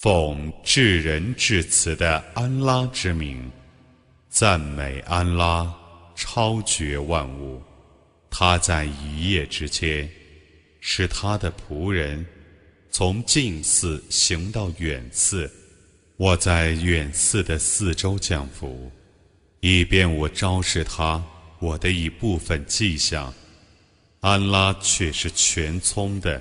奉至仁至慈的安拉之名，赞美安拉，超绝万物。他在一夜之间，使他的仆人从近寺行到远寺。我在远寺的四周降福，以便我昭示他我的一部分迹象。安拉却是全聪的，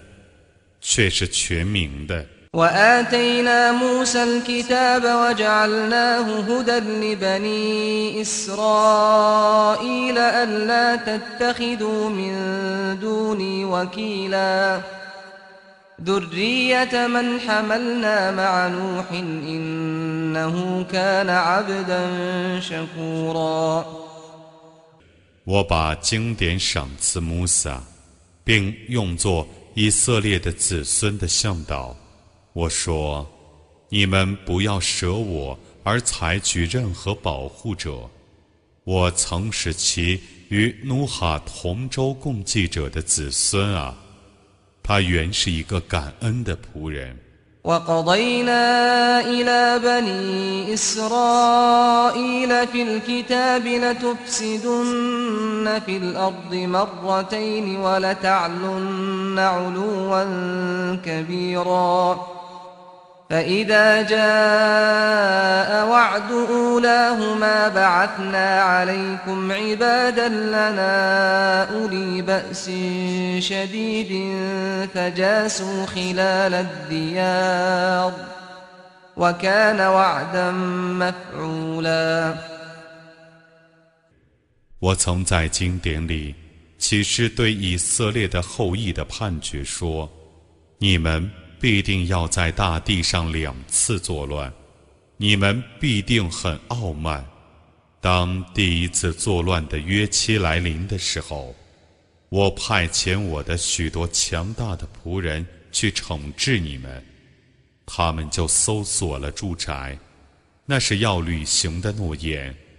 却是全明的。وآتينا موسى الكتاب وجعلناه هدى لبني إسرائيل ألا تتخذوا من دوني وكيلا ذرية من حملنا مع نوح إنه كان عبدا شكورا 我把经典赏赐穆萨，并用作以色列的子孙的向导。 我说：“你们不要舍我而采取任何保护者。我曾使其与努哈同舟共济者的子孙啊，他原是一个感恩的仆人。” وقضينا إلى بني إسرائيل في الكتاب لتفسدن في الأرض مرتين ولتعلن علوا كبيرا فإذا جاء وعد أولاهما بعثنا عليكم عبادا لنا أولي بأس شديد فجاسوا خلال الديار وكان وعدا مفعولا 我曾在经典里启示对以色列的后裔的判决说：“你们 必定要在大地上两次作乱，你们必定很傲慢。当第一次作乱的约期来临的时候，我派遣我的许多强大的仆人去惩治你们，他们就搜索了住宅，那是要履行的诺言。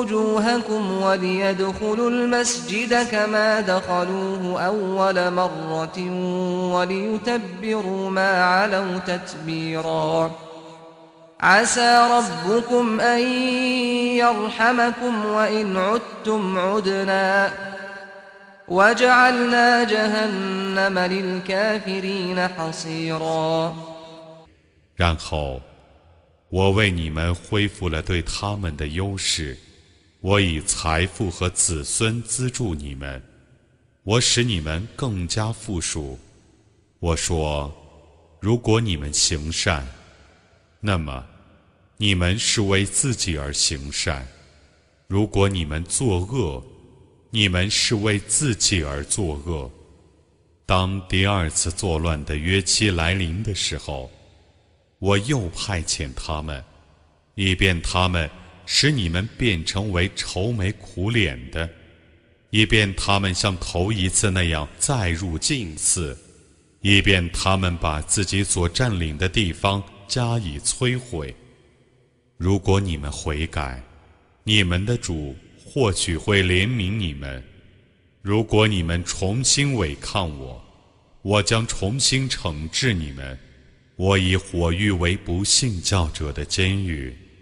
وجوهكم وليدخلوا المسجد كما دخلوه أول مرة وليتبروا ما علوا تتبيرا عسى ربكم أن يرحمكم وإن عدتم عدنا وجعلنا جهنم للكافرين حصيراً 然后，我为你们恢复了对他们的优势， 我以财富和子孙资助你们，我使你们更加富庶。我说，如果你们行善，那么你们是为自己而行善；如果你们作恶，你们是为自己而作恶。当第二次作乱的约期来临的时候。我又派遣他们，以便他们使你们变成为愁眉苦脸的，以便他们像头一次那样再入近寺，以便他们把自己所占领的地方加以摧毁。如果你们悔改，你们的主或许会怜悯你们；如果你们重新违抗我，我将重新惩治你们。我以火狱为不信教者的监狱。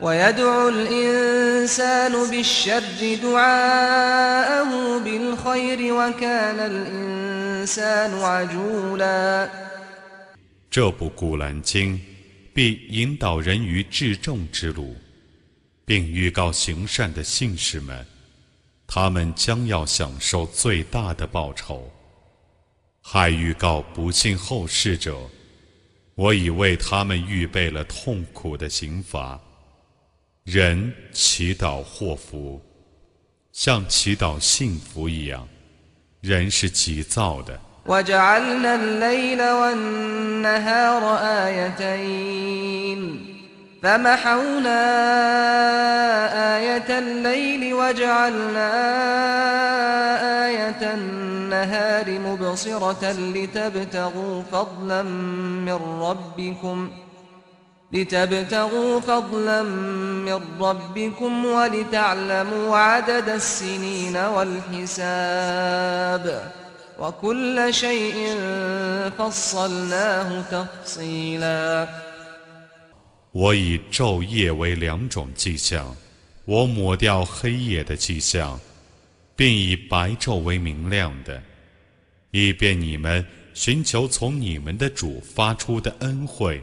ويدعو الإنسان بالشر دعاءه بالخير وكان الإنسان عجولا 这部《古兰经》必引导人于至正之路，并预告行善的信士们，他们将要享受最大的报酬。还预告不信后世者，我已为他们预备了痛苦的刑罚。 人祈祷祸福，像祈祷幸福一样，人是急躁的。وجعلنا الليل والنهار آيتين فمحونا آية الليل وجعلنا آية النهار مبصرة لتبتغوا فضلا من ربكم ۖ لتبتغوا فضلا من ربكم ولتعلموا عدد السنين والحساب وكل شيء فصلناه تفصيلا 我以昼夜为两种迹象，我抹掉黑夜的迹象，并以白昼为明亮的，以便你们寻求从你们的主发出的恩惠。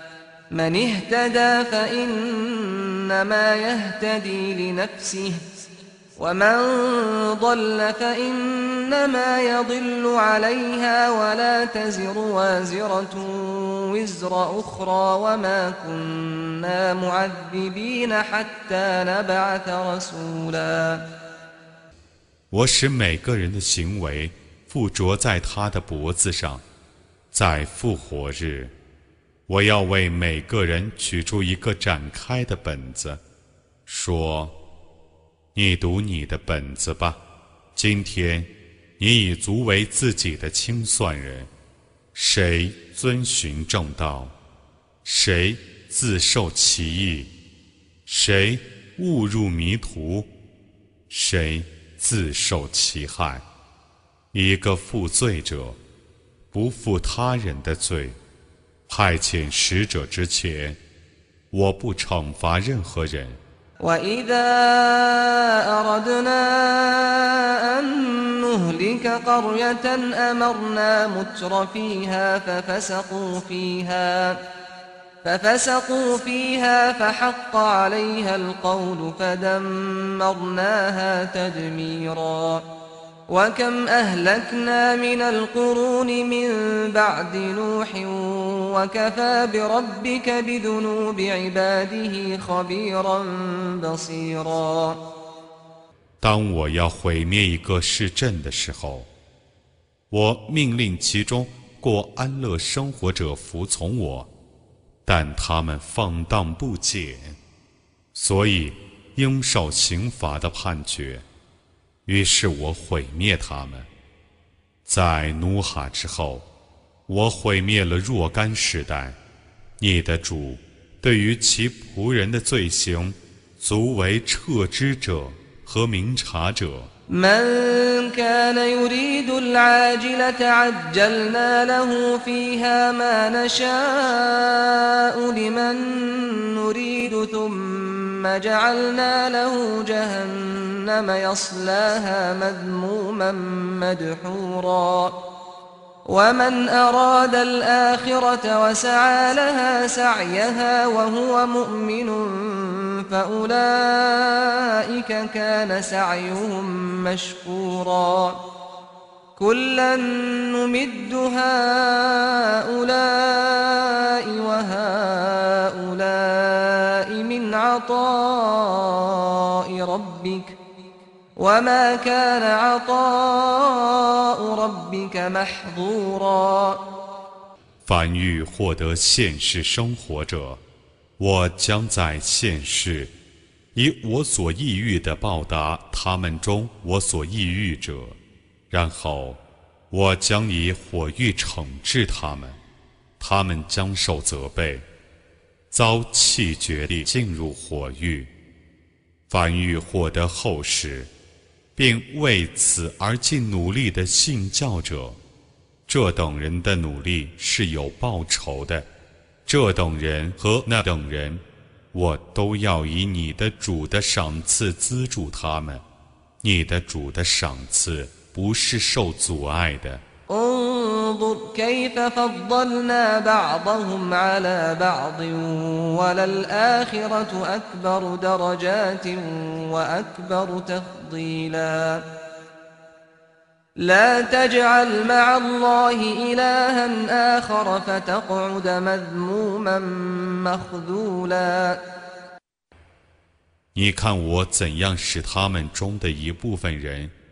من اهتدى فإنما يهتدي لنفسه ومن ضل فإنما يضل عليها ولا تزر وازرة وزر أخرى وما كنا معذبين حتى نبعث رسولا 我使每个人的行为附着在他的脖子上，在复活日。 我要为每个人取出一个展开的本子，说：“你读你的本子吧。今天，你已足为自己的清算人。谁遵循正道，谁自受其益，谁误入迷途，谁自受其害。一个负罪者，不负他人的罪。”派遣使者之前，我不惩罚任何人。وإذا أردنا أن نهلك قرية أمرنا متر فيها ففسقوا فيها ففسقوا فيها فحق عليها القول فدمرناها تدميرا وكم أهلكنا من القرون من بعد نوح وكفى بربك بذنوب عباده خبيرا بصيرا 当我要毁灭一个市镇的时候，我命令其中过安乐生活者服从我，但他们放荡不检，所以应受刑罚的判决。 于是我毁灭他们。在努哈之后，我毁灭了若干时代。你的主对于其仆人的罪行，足为撤之者和明察者。جعلنا له جهنم يصلاها مذموما مدحورا. ومن أراد الآخرة وسعى لها سعيها وهو مؤمن فأولئك كان سعيهم مشكورا. كلا نمد هؤلاء وهؤلاء من عطاء ربك وما كان عطاء ربك محظورا 凡欲获得现世生活者，我将在现世以我所抑郁的报答他们中我所抑郁者， 然后我将以火狱惩治他们，他们将受责备，遭弃绝地进入火狱。凡欲获得后世，并为此而尽努力的信教者。这等人的努力是有报酬的，这等人和那等人，我都要以你的主的赏赐资助他们。你的主的赏赐不是受阻碍的。لا تجعل مع الله إلها آخر فتقعد مذموما مخذولا 你看我怎样使他们中的一部分人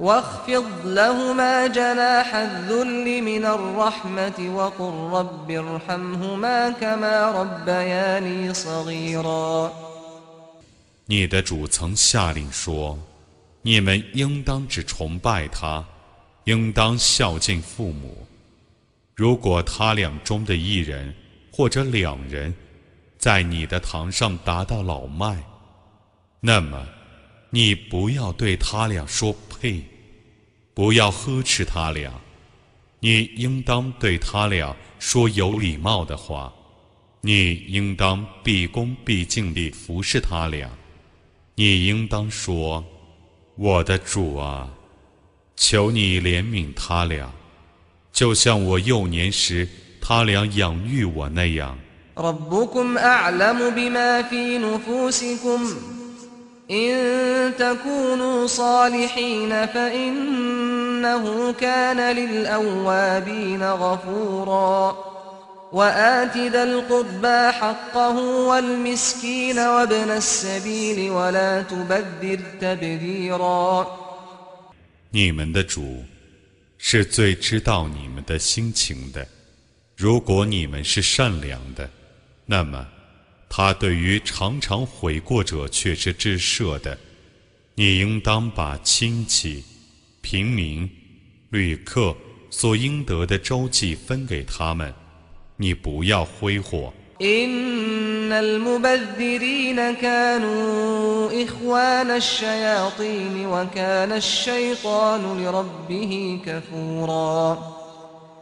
واخفض لهما جناح الذل من الرحمه وقل رب ارحمهما كما ربياني صغيرا 你的主曾下令说：“你们应当只崇拜他，应当孝敬父母。”如果他俩中的一人或者两人，在你的堂上达到老迈，那么， 你不要对他俩说呸，不要呵斥他俩，你应当对他俩说有礼貌的话，你应当毕恭毕敬地服侍他俩，你应当说：“我的主啊，求你怜悯他俩。”就像我幼年时他俩养育我那样。إن تكونوا صالحين فإنه كان للأوابين غفورا وآت ذا القربى حقه والمسكين وابن السبيل ولا تبذر تبذيرا 你们的主是最知道你们的心情的。如果你们是善良的，那么 他对于常常悔过者却是至赦的。你应当把亲戚、平民、旅客所应得的周济分给他们，你不要挥霍。إن المبذرين كانوا إخوان الشياطين وكان الشيطان لربه كفورا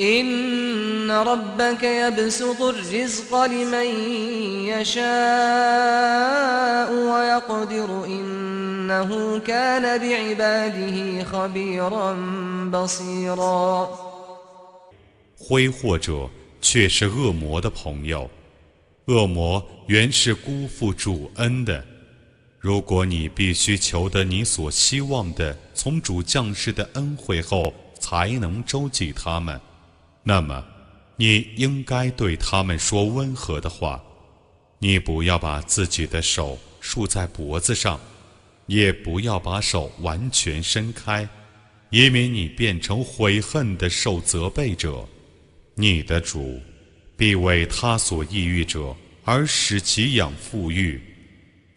إن ربك يبسط الرزق لمن يشاء ويقدر إنه كان بعباده خبيرا بصيرا 挥霍者却是恶魔的朋友， 恶魔原是辜负主恩的。如果你必须求得你所希望的从主降世的恩惠后才能周济他们， 那么你应该对他们说温和的话。你不要把自己的手竖在脖子上，也不要把手完全伸开，以免你变成悔恨的受责备者。你的主必为他所抑郁者而使其养富裕，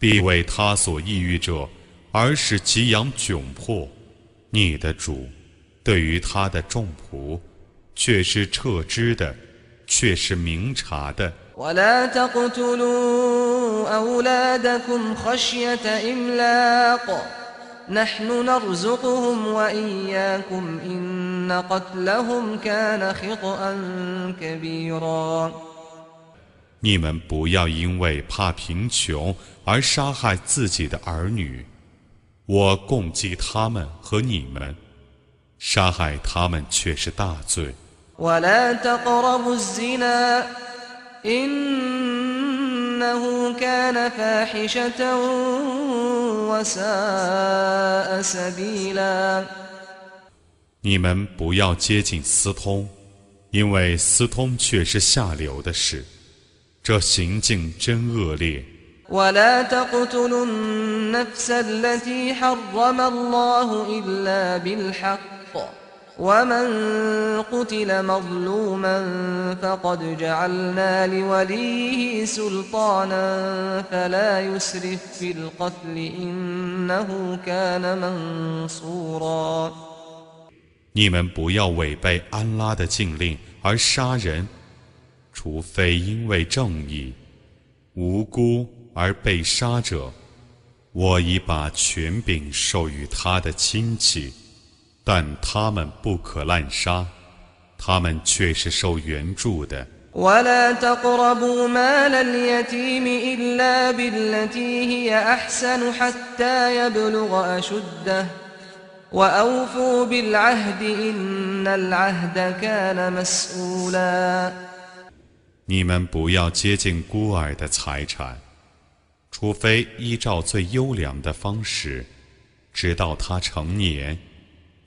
必为他所抑郁者而使其养窘迫。你的主对于他的众仆却是彻知的，却是明察的。ولا تقتلوا أولادكم خشية إملاق نحن نرزقهم وإياكم إن قتلهم كان خطأ كبيرا 你们不要因为怕贫穷而杀害自己的儿女，我供给他们和你们， 杀害他们却是大罪。ولا تقربوا الزنا إنه كان فاحشة وساء سبيلا 你们不要接近私通，因为私通却是下流的事，这行径真恶劣。 ولا تقتلوا النفس التي حرم الله إلا بالحق ومن قتل مظلوما فقد جعلنا لوليه سلطانا فلا يسرف في القتل إنه كان منصورا 你们不要违背安拉的禁令而杀人，除非因为正义，无辜而被杀者，我已把权柄授予他的亲戚。 但他们不可滥杀，他们却是受援助的。ولا تقربوا مال اليتيم إلا بالتي هي أحسن حتى يبلغ أشده وأوفوا بالعهد إن العهد كان مسؤولا 你们不要接近孤儿的财产，除非依照最优良的方式，直到他成年。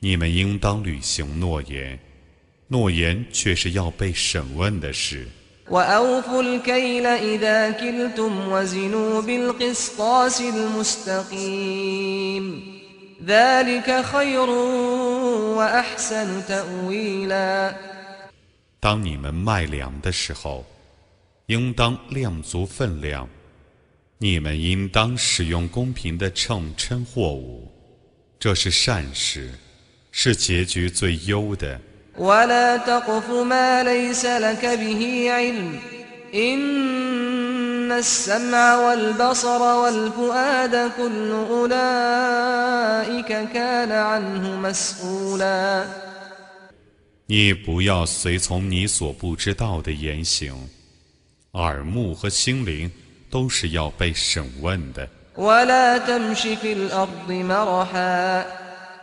你们应当履行诺言，诺言却是要被审问的事。وأوفوا الكيل إذا كلتم وزنوا بالقسطاس المستقيم ذلك خير وأحسن تأويلا 当你们卖粮的时候，应当量足分量。你们应当使用公平的秤称货物，这是善事。 是结局最优的。ولا تقف ما ليس لك به علم إن السمع والبصر والفؤاد كل أولئك كان عنه مسؤولا 你不要随从你所不知道的言行，耳目和心灵都是要被审问的。 ولا تمش في الأرض مرحا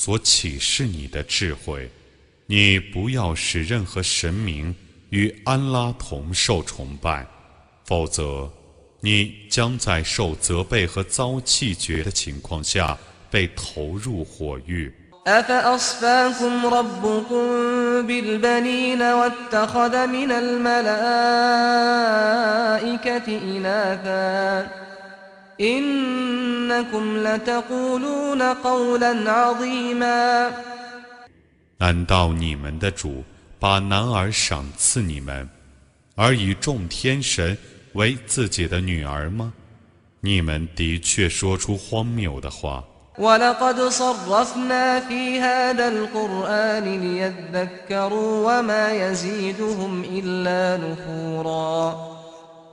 所启示你的智慧，你不要使任何神明与安拉同受崇拜，否则你将在受责备和遭弃绝的情况下被投入火狱。إنكم لتقولون قولا عظيما 难道你们的主把男儿赏赐你们，而以众天神为自己的女儿吗？你们的确说出荒谬的话。 ولقد صرفنا في هذا القرآن ليذكروا وما يزيدهم إلا نفورا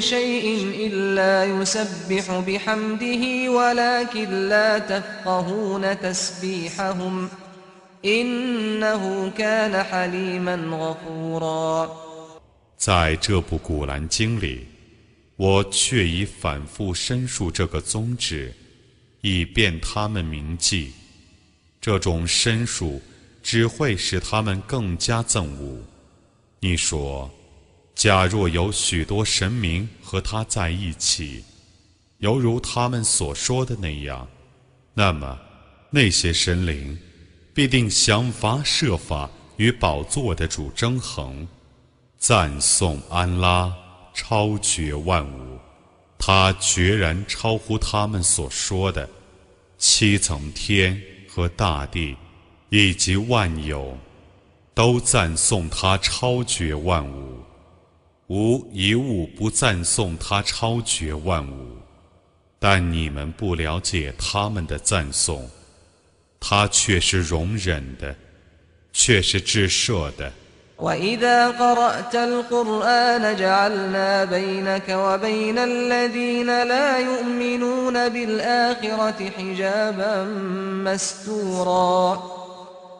شيء إلا يسبح بحمده ولكن لا تفقهون تسبيحهم إنه كان حليما غفورا 在这部《古兰经》里，我却已反复申述这个宗旨，以便他们铭记。这种申述只会使他们更加憎恶。你说， 假若有许多神明和他在一起，犹如他们所说的那样，那么那些神灵必定想法设法与宝座的主争衡。赞颂安拉超绝万物，他决然超乎他们所说的七层天和大地，以及万有，都赞颂他超绝万物，无一物不赞颂他超绝万物。但你们不了解他们的赞颂，他却是容忍的，却是至赦的。 وإذا قرأت القرآن جعلنا بينك وبين الذين لا يؤمنون بالآخرة حجابا مستورا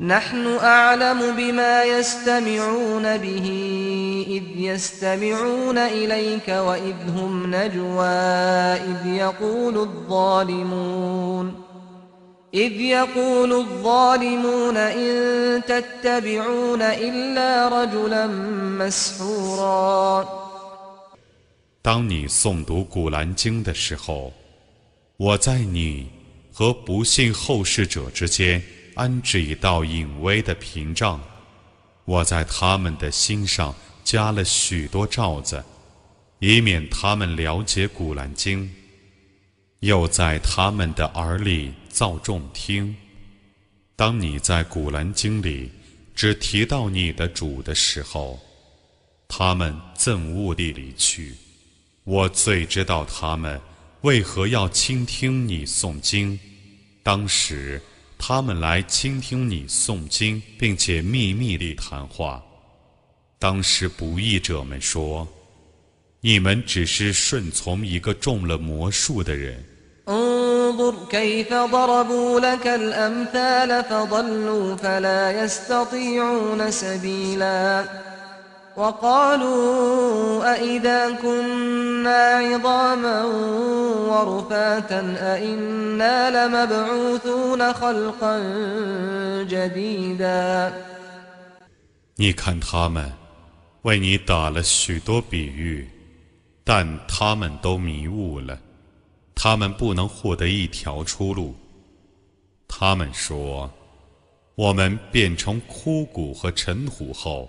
نحن أعلم بما يستمعون به إذ يستمعون إليك وإذ هم نجوى إذ يقول الظالمون إذ يقول الظالمون إن تتبعون إلا رجلا مسحورا 当你诵读《古兰经》的时候，我在你和不信后世者之间 安置一道隐微的屏障，我在他们的心上加了许多罩子，以免他们了解《古兰经》，又在他们的耳里造众听。当你在《古兰经》里只提到你的主的时候，他们憎恶地离去。我最知道他们为何要倾听你诵经。当时他们来倾听你诵经，并且秘密地谈话。当时不义者们说：“你们只是顺从一个中了魔术的人。” انظر كيف ضربوا لك الأمثال فضلوا فلا يستطيعون سبيلا وقالوا أئذا كنا عظاما ورفاتا أئنا لمبعوثون خلقا جديدا 你看他们为你打了许多比喻，但他们都迷雾了，他们不能获得一条出路。他们说：“我们变成枯骨和尘土后，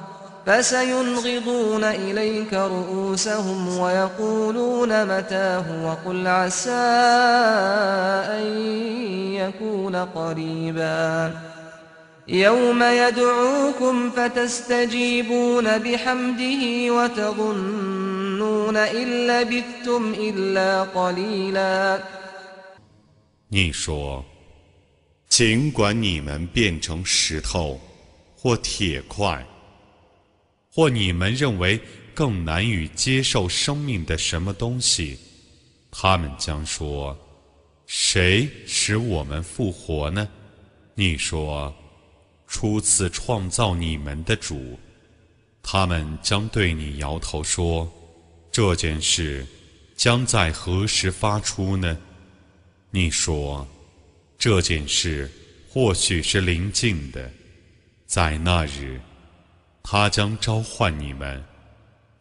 فسينغضون إليك رؤوسهم ويقولون متاه وقل عسى أن يكون قريبا يوم يدعوكم فتستجيبون بحمده وتظنون إن لبثتم إلا قليلا 你说，尽管你们变成石头或铁块， 或你们认为更难以接受生命的什么东西，他们将说：“谁使我们复活呢？”你说：“初次创造你们的主。”他们将对你摇头说：“这件事将在何时发出呢？”你说，这件事或许是临近的，在那日，他将召唤你们，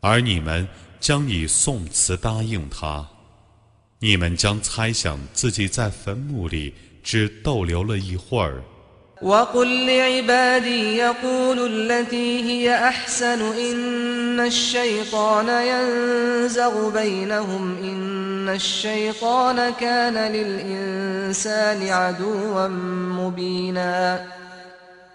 而你们将以宋词答应他。你们将猜想自己在坟墓里只逗留了一会儿。وقل لعبادي يقولوا التي هي أحسن إن الشيطان ينزغ بينهم إن الشيطان كان للإنسان عدوا مبينا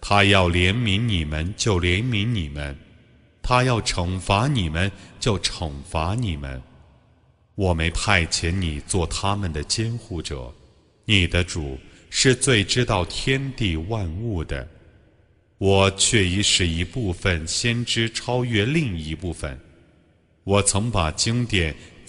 他要怜悯你们就怜悯你们，他要惩罚你们就惩罚你们。我没派遣你做他们的监护者，你的主是最知道天地万物的。我却已使一部分先知超越另一部分。我曾把经典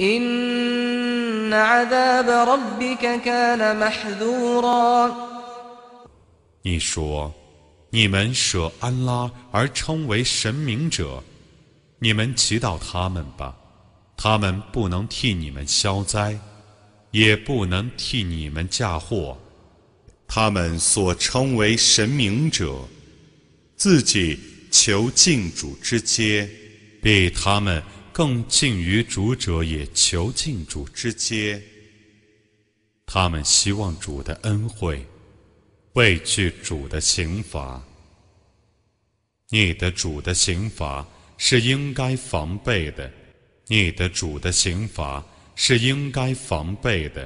إن عذاب ربك كان محذورا 你说，你们舍安拉而称为神明者，你们祈祷他们吧。他们不能替你们消灾，也不能替你们嫁祸。他们所称为神明者，自己求敬主之阶，比他们 更近于主者，也求近主之阶。他们希望主的恩惠，畏惧主的刑罚。你的主的刑罚是应该防备的，你的主的刑罚是应该防备的。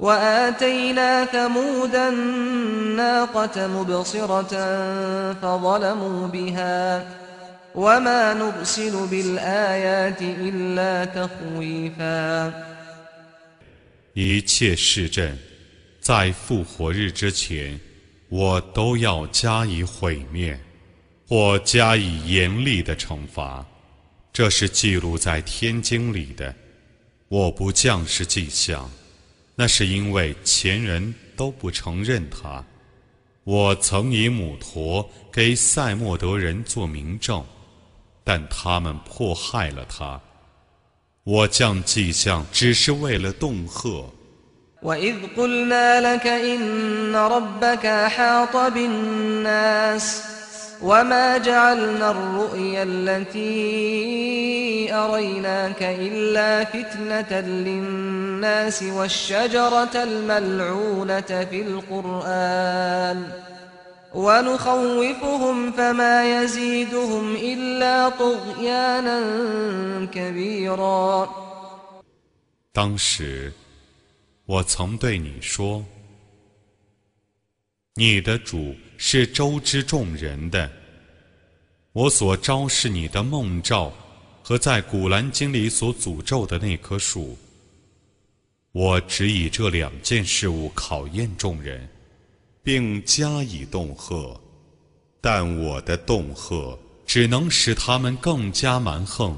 وآتينا ثمود الناقة مبصرة فظلموا بها وما نرسل بالآيات إلا تخويفا 一切市镇在复活日之前，我都要加以毁灭，或加以严厉的惩罚。这是记录在天经里的。我不降示迹象， 那是因为前人都不承认它。 我曾以母驼给塞莫德人做明证，但他们迫害了他。我降迹象只是为了恫吓。 وإذ قلنا لك إن ربك أحاط بالناس وما جعلنا الرؤيا التي أريناك إلا فتنة للناس والشجرة الملعونة في القرآن ونخوفهم فما يزيدهم إلا طغيانا كبيرا 当时，我曾对你说：“ 你的主是周知众人的。我所昭示你的梦兆和在古兰经里所诅咒的那棵树，我只以这两件事物考验众人，并加以恫吓。但我的恫吓只能使他们更加蛮横。”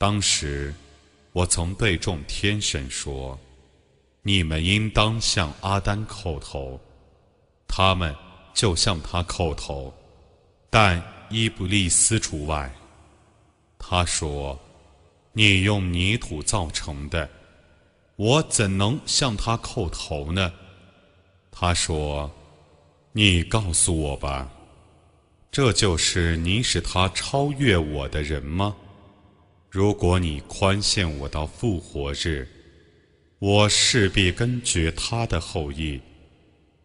当时，我曾对众天神说：“你们应当向阿丹叩头。”他们就向他叩头，但伊布利斯除外。他说：“你用泥土造成的，我怎能向他叩头呢？”他说：“你告诉我吧，这就是你使他超越我的人吗？”如果你宽限我到复活日，我势必根绝他的后裔，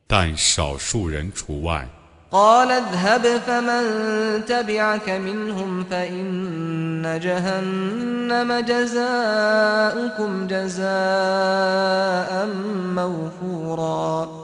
但少数人除外。 قال اذهب فمن تبعك منهم فإن جهنم جزاؤكم جزاء موفورا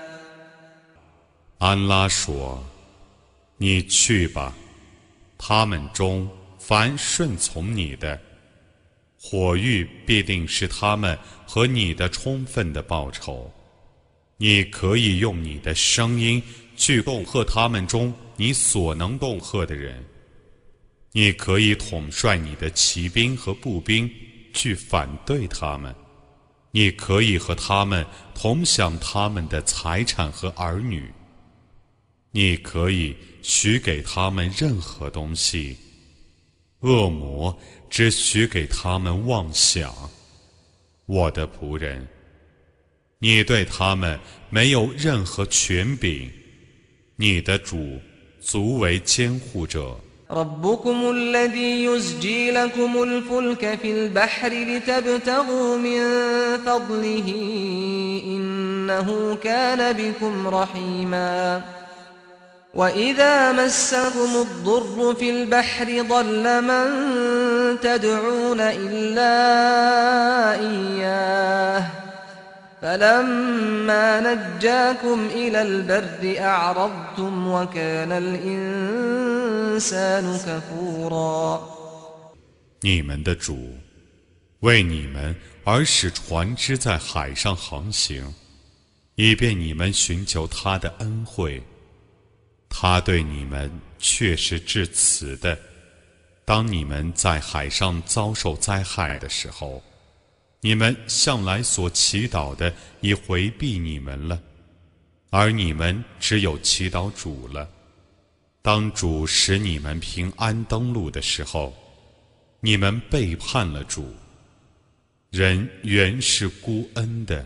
安拉说：“你去吧，他们中凡顺从你的，火狱必定是他们和你的充分的报酬。你可以用你的声音去恫吓他们中你所能恫吓的人，你可以统帅你的骑兵和步兵去反对他们，你可以和他们同享他们的财产和儿女。”你可以许给他们任何东西，恶魔只许给他们妄想。我的仆人，你对他们没有任何权柄，你的主足为监护者。 ربكم الذي يزجي لكم الفلك في البحر لتبتغوا من فضله إنه كان بكم رحيماً وإذا مسكم الضر في البحر ضل من تدعون إلا إياه فلما نجاكم إلى البر أعرضتم وكان الإنسان كفورا 你们的主为你们而使船只在海上航行，以便你们寻求他的恩惠。 他对你们却是至慈的。当你们在海上遭受灾害的时候，你们向来所祈祷的已回避你们了，而你们只有祈祷主了。当主使你们平安登陆的时候，你们背叛了主。人原是孤恩的。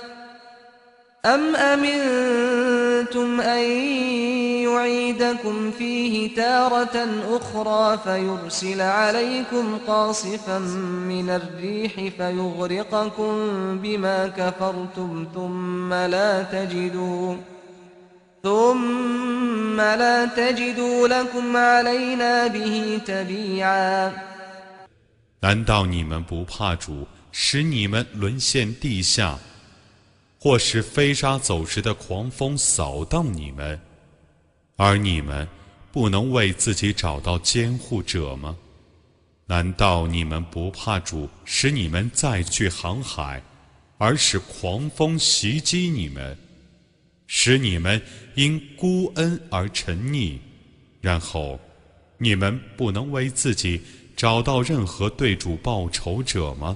أم أمنتم أن يعيدكم فيه تارة أخرى فيرسل عليكم قاصفا من الريح فيغرقكم بما كفرتم ثم لا تجدوا ثم لا تجدوا لكم علينا به تبيعا 难道你们不怕主使你们沦陷地下， 或是飞沙走石的狂风扫荡你们？而你们不能为自己找到监护者吗？难道你们不怕主使你们再去航海，而使狂风袭击你们，使你们因孤恩而沉溺，然后你们不能为自己找到任何对主报仇者吗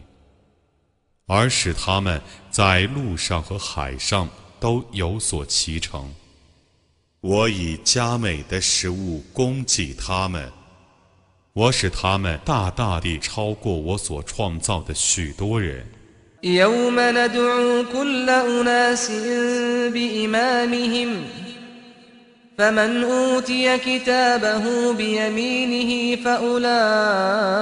而使他们在路上和海上都有所骑乘。我以佳美的食物供给他们，我使他们大大地超过我所创造的许多人。فمن أوتي كتابه بيمينه فأولئك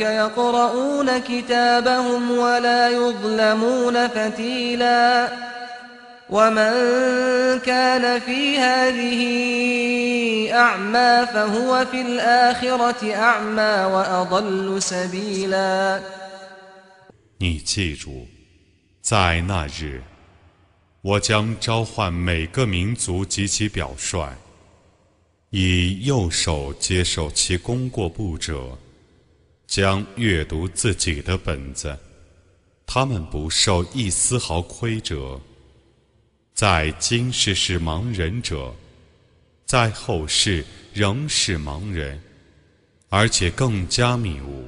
يقرؤون كتابهم ولا يظلمون فتيلا ومن كان في هذه أعمى فهو في الآخرة أعمى وأضل سبيلا 你记住，在那日。 我将召唤每个民族及其表率，以右手接受其功过簿者，将阅读自己的本子，他们不受一丝毫亏折。在今世是盲人者，在后世仍是盲人，而且更加迷雾。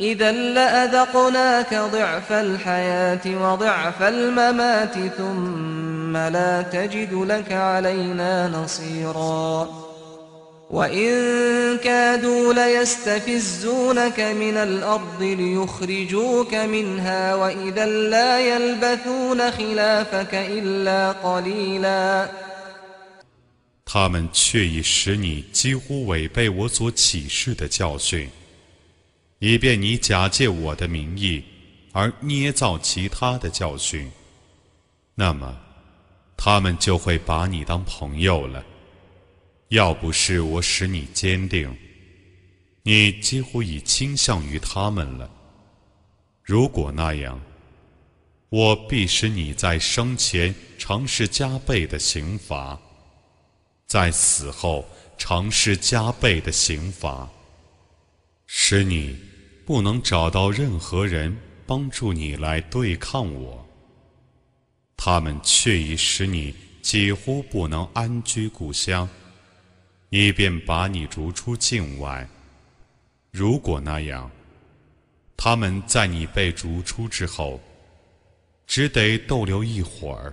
إذا لأذقناك ضعف الحياة وضعف الممات ثم لا تجد لك علينا نصيرا وإن كادوا ليستفزونك من الأرض ليخرجوك منها وإذا لا يلبثون خلافك إلا قليلا 他们却已使你几乎违背我所启示的教训。以便你假借我的名义而捏造其他的教训，那么他们就会把你当朋友了。要不是我使你坚定，你几乎已倾向于他们了。如果那样，我必使你在生前尝试加倍的刑罚，在死后尝试加倍的刑罚。使你不能找到任何人帮助你来对抗我，他们却已使你几乎不能安居故乡，以便把你逐出境外。如果那样，他们在你被逐出之后，只得逗留一会儿。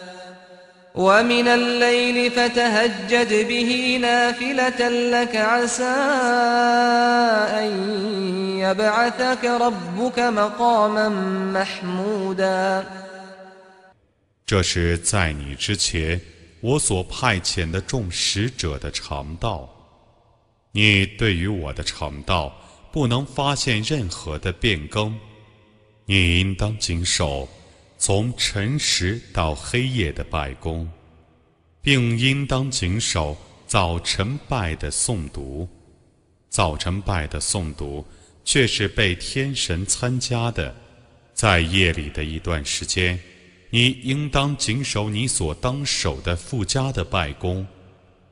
ومن الليل فتهجد به نافلة لك عسى أن يبعثك ربك مقاما محمودا 这是在你之前我所派遣的众使者的常道。你对于我的常道不能发现任何的变更，你应当谨守 从晨时到黑夜的拜功，并应当谨守早晨拜的诵读。早晨拜的诵读却是被天神参加的，在夜里的一段时间。你应当谨守你所当守的附加的拜功，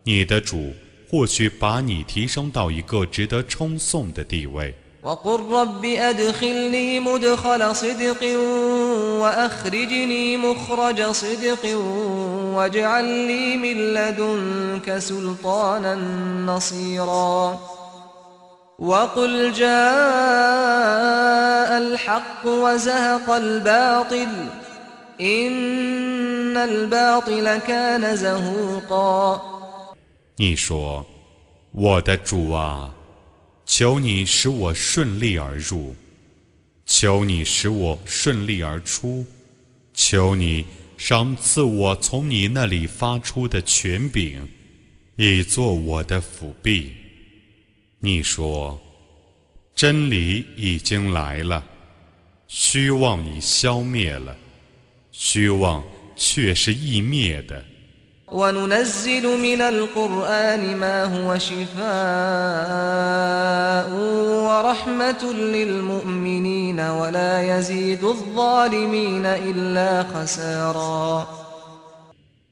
你的主或许把你提升到一个值得称颂的地位。你说：“我的主啊， 求你使我顺利而入，求你使我顺利而出，求你赏赐我从你那里发出的权柄，以作我的辅币。”你说：“真理已经来了。”虚妄已消灭了，虚妄却是易灭的。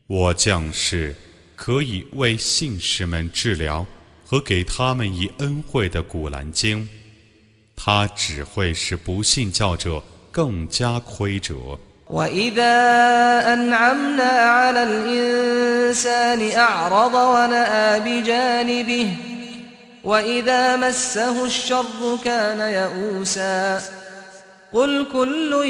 我将是可以为信士们治疗和给他们以恩惠的古兰经。它只会使不信教者更加亏折。وإذا أنعمنا على الإنسان أعرض ونأى بجانبه وإذا مسه الشر كان يئوسا قل كل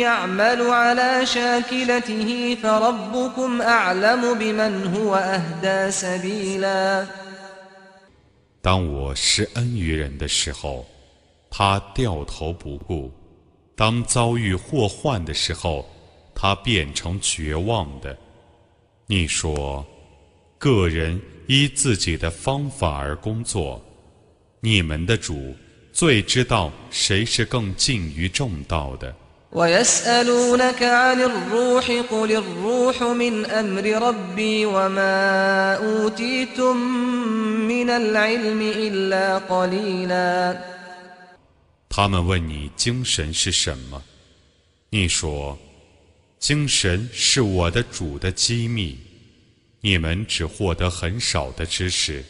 يعمل على شاكلته فربكم أعلم بمن هو أهدى سبيلا 当我施恩于人的时候，他掉头不顾， 当遭遇祸患的时候，他变成绝望的。你说，个人依自己的方法而工作，你们的主最知道谁是更近于正道的。他们问你精神是什么？你说，精神是我的主的机密，你们只获得很少的知识。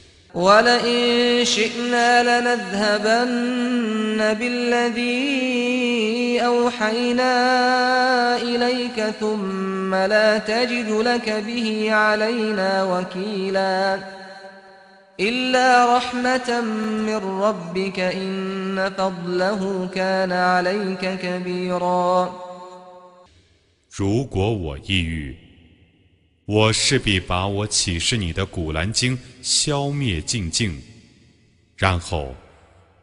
如果我抑郁，我势必把我启示你的古兰经消灭尽净，然后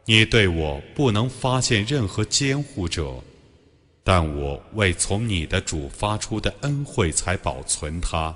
你对我不能发现任何监护者，但我为从你的主发出的恩惠才保存它。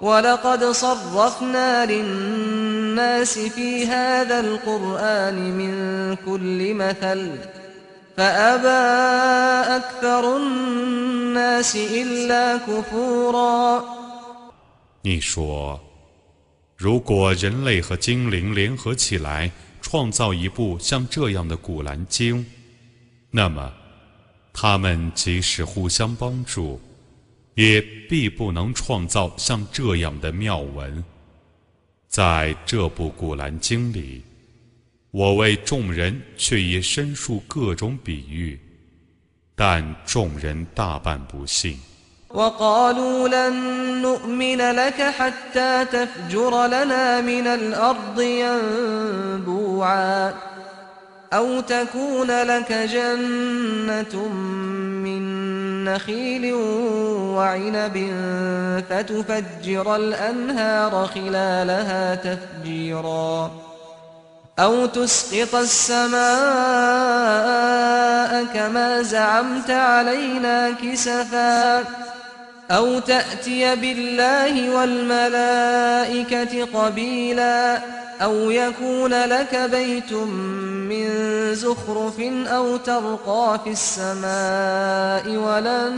ولقد صرفنا للناس 你说，如果人类和精灵联合起来创造一部像这样的《古兰经》，那么他们即使互相帮助， 也必不能创造像这样的妙文。在这部古兰经里，我为众人却也申述各种比喻，但众人大半不信。وقالوا لن نؤمن لك حتى تفجر لنا من الأرض ينبوعا أو تكون لك جنة من نخيل وعنب فتفجر الأنهار خلالها تفجيرا. أو تسقط السماء كما زعمت علينا كسفاً. أو تأتي بالله والملائكة قبيلا أو يكون لك بيت من زخرف أو ترقى في السماء ولن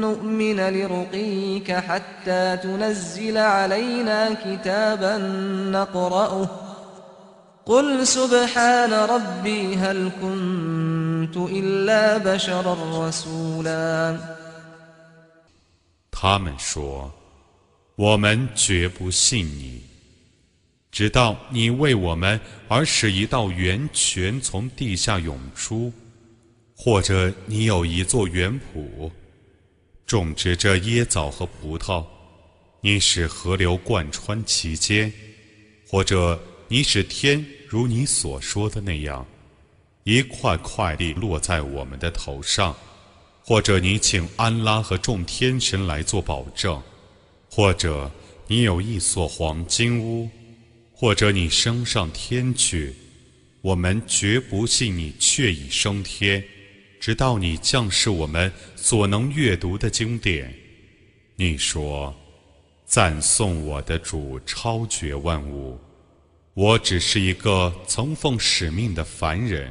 نؤمن لرقيك حتى تنزل علينا كتابا نقرأه. قل سبحان ربي هل كنت إلا بشرا رسولا. 他们说：“我们绝不信你，直到你为我们而使一道源泉从地下涌出，或者你有一座园圃，种植着椰枣和葡萄，你使河流贯穿其间，或者你使天如你所说的那样，一块块地落在我们的头上。”或者你请安拉和众天神来做保证，或者你有一所黄金屋，或者你升上天去，我们绝不信你却已升天，直到你降世我们所能阅读的经典。你说：“赞颂我的主超绝万物，我只是一个曾奉使命的凡人。”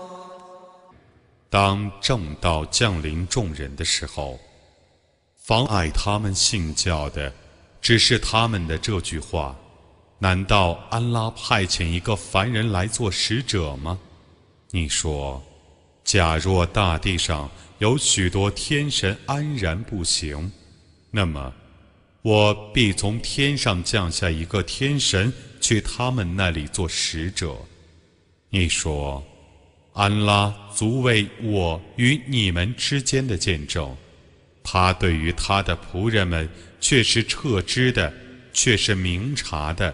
当正道降临众人的时候，妨碍他们信教的，只是他们的这句话：难道安拉派遣一个凡人来做使者吗？你说，假若大地上有许多天神安然不行，那么我必从天上降下一个天神去他们那里做使者。你说。安拉足为我与你们之间的见证，他对于他的仆人们却是彻知的，却是明察的。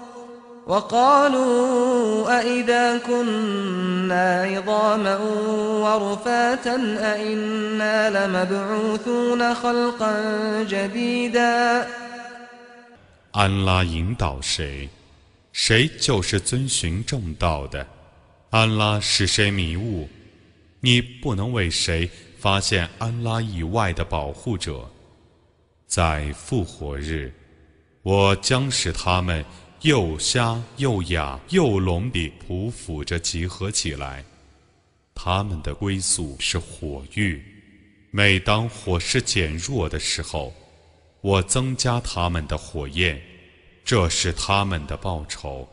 وقالوا أئذا كنا عظاما ورفاتا أئنا لمبعوثون خلقا جديدا 安拉引导谁，谁就是遵循正道的。安拉使谁迷雾，你不能为谁发现安拉以外的保护者。在复活日，我将使他们。 又瞎又哑又聋地匍匐着集合起来，他们的归宿是火狱，每当火势减弱的时候，我增加他们的火焰，这是他们的报酬，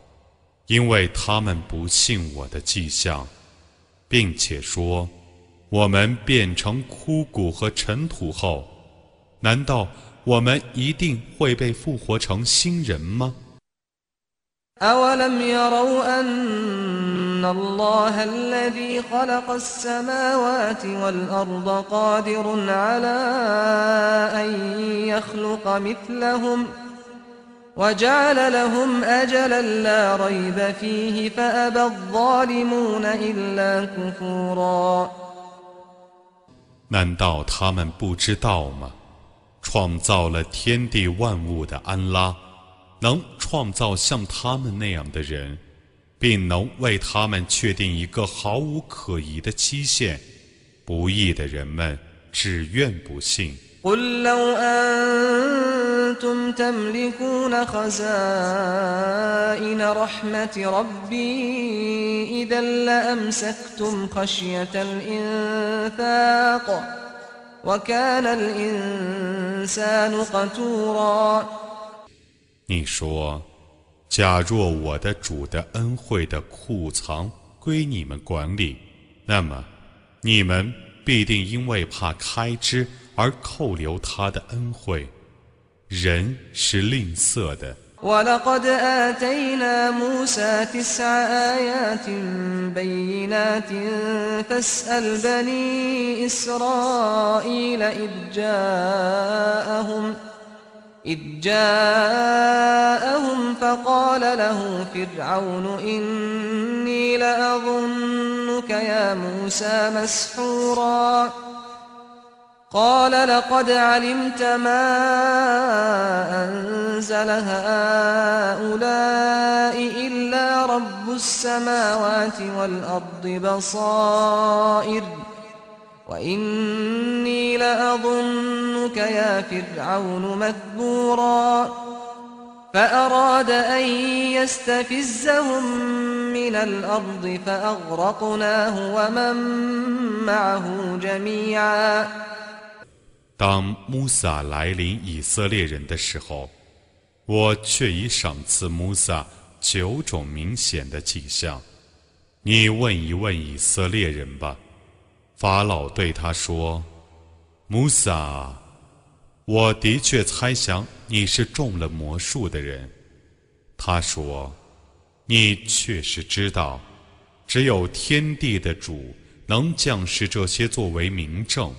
因为他们不信我的迹象，并且说，我们变成枯骨和尘土后，难道我们一定会被复活成新人吗？أولم يروا أن الله الذي خلق السماوات والأرض قادر على أن يخلق مثلهم وجعل لهم أجلا لا ريب فيه فأبى الظالمون إلا كفورا 难道他们不知道吗？创造了天地万物的安拉，能 创造像他们那样的人，并能为他们确定一个毫无可疑的期限。不义的人们只愿不信。 قل لو أنتم تملكون خزائن رحمة ربي إذا لأمسكتم خشية الإنفاق وكان الإنسان قتورا 你说，假若我的主的恩惠的库藏归你们管理，那么你们必定因为怕开支而扣留他的恩惠。人是吝啬的。 ولقد آتينا موسى تسع آيات بينات فاسأل بني إسرائيل إذ جاءهم إذ جاءهم فقال له فرعون إني لأظنك يا موسى مسحورا. قال لقد علمت ما أنزل هؤلاء إلا رب السماوات والأرض بصائر. وإني لأظنك يا فرعون مثبورا فأراد أن يستفزهم من الأرض فأغرقناه ومن معه جميعا 当穆萨来临以色列人的时候，我却已赏赐穆萨九种明显的迹象。你问一问以色列人吧。 法老对他说：“穆萨，我的确猜想你是中了魔术的人。”他说：“你确实知道，只有天地的主能降示这些作为明证。”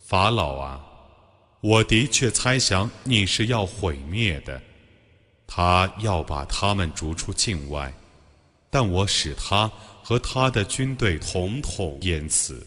法老啊，我的确猜想你是要毁灭的，他要把他们逐出境外，但我使他和他的军队统统淹死。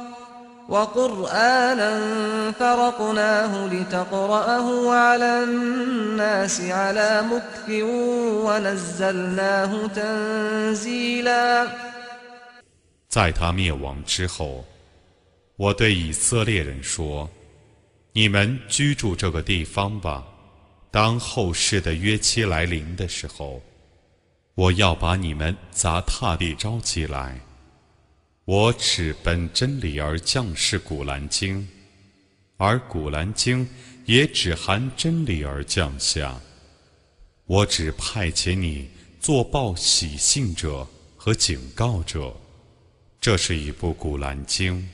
وقرآنا فرقناه لتقرأه على الناس على مكث ونزلناه تنزيلا 在他灭亡之后，我对以色列人说：“你们居住这个地方吧。当后世的约期来临的时候，我要把你们砸踏地招起来。 我只本真理而降世古兰经，而古兰经也只含真理而降下。我只派遣你做报喜信者和警告者。这是一部古兰经，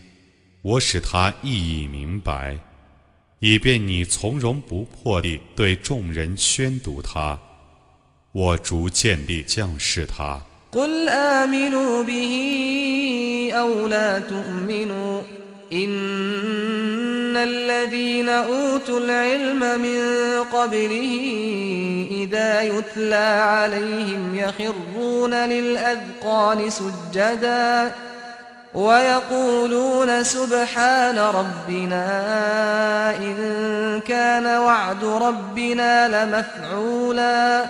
我使它意义明白，以便你从容不迫地对众人宣读它。我逐渐地降示它。قل آمنوا به أو لا تؤمنوا إن الذين أوتوا العلم من قبله إذا يتلى عليهم يخرون للأذقان سجدا ويقولون سبحان ربنا إن كان وعد ربنا لمفعولا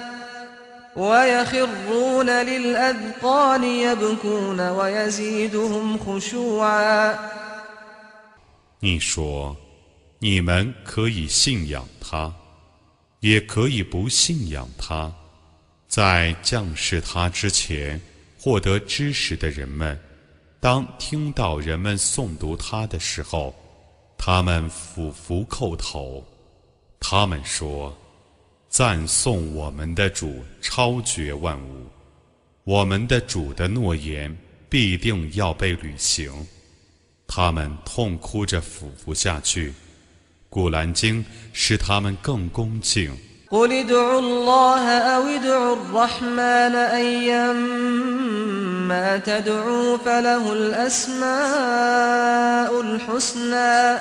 ويخرون للأذقان يبكون ويزيدهم خشوعا 你说，你们可以信仰他，也可以不信仰他。在降世他之前获得知识的人们，当听到人们诵读他的时候，他们俯伏叩头。他们说：“ 赞颂我们的主超绝万物，我们的主的诺言必定要被履行。”他们痛哭着俯伏下去，《古兰经》使他们更恭敬。قل ادعوا الله أو ادعوا الرحمن أيما تدعوا فله الأسماء الحسنى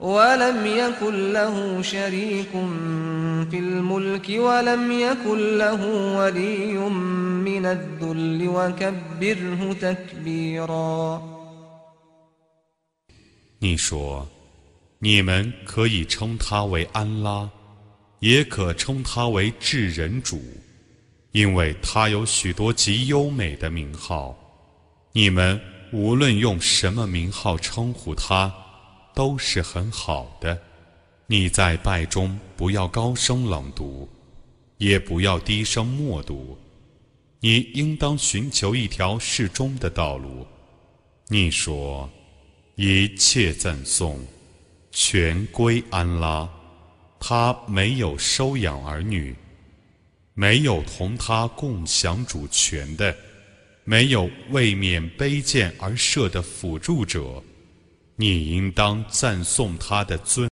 ولم يكن له شريك في الملك ولم يكن له ولي من الذل وكبره تكبيرا 你说，你们可以称他为安拉。也可称他为至人主，因为他有许多极优美的名号。你们无论用什么名号称呼他， 都是很好的。你在拜中不要高声朗读，也不要低声默读。你应当寻求一条适中的道路。你说，一切赞颂全归安拉。他没有收养儿女，没有同他共享主权的，没有为免卑贱而设的辅助者，你应当赞颂他的尊。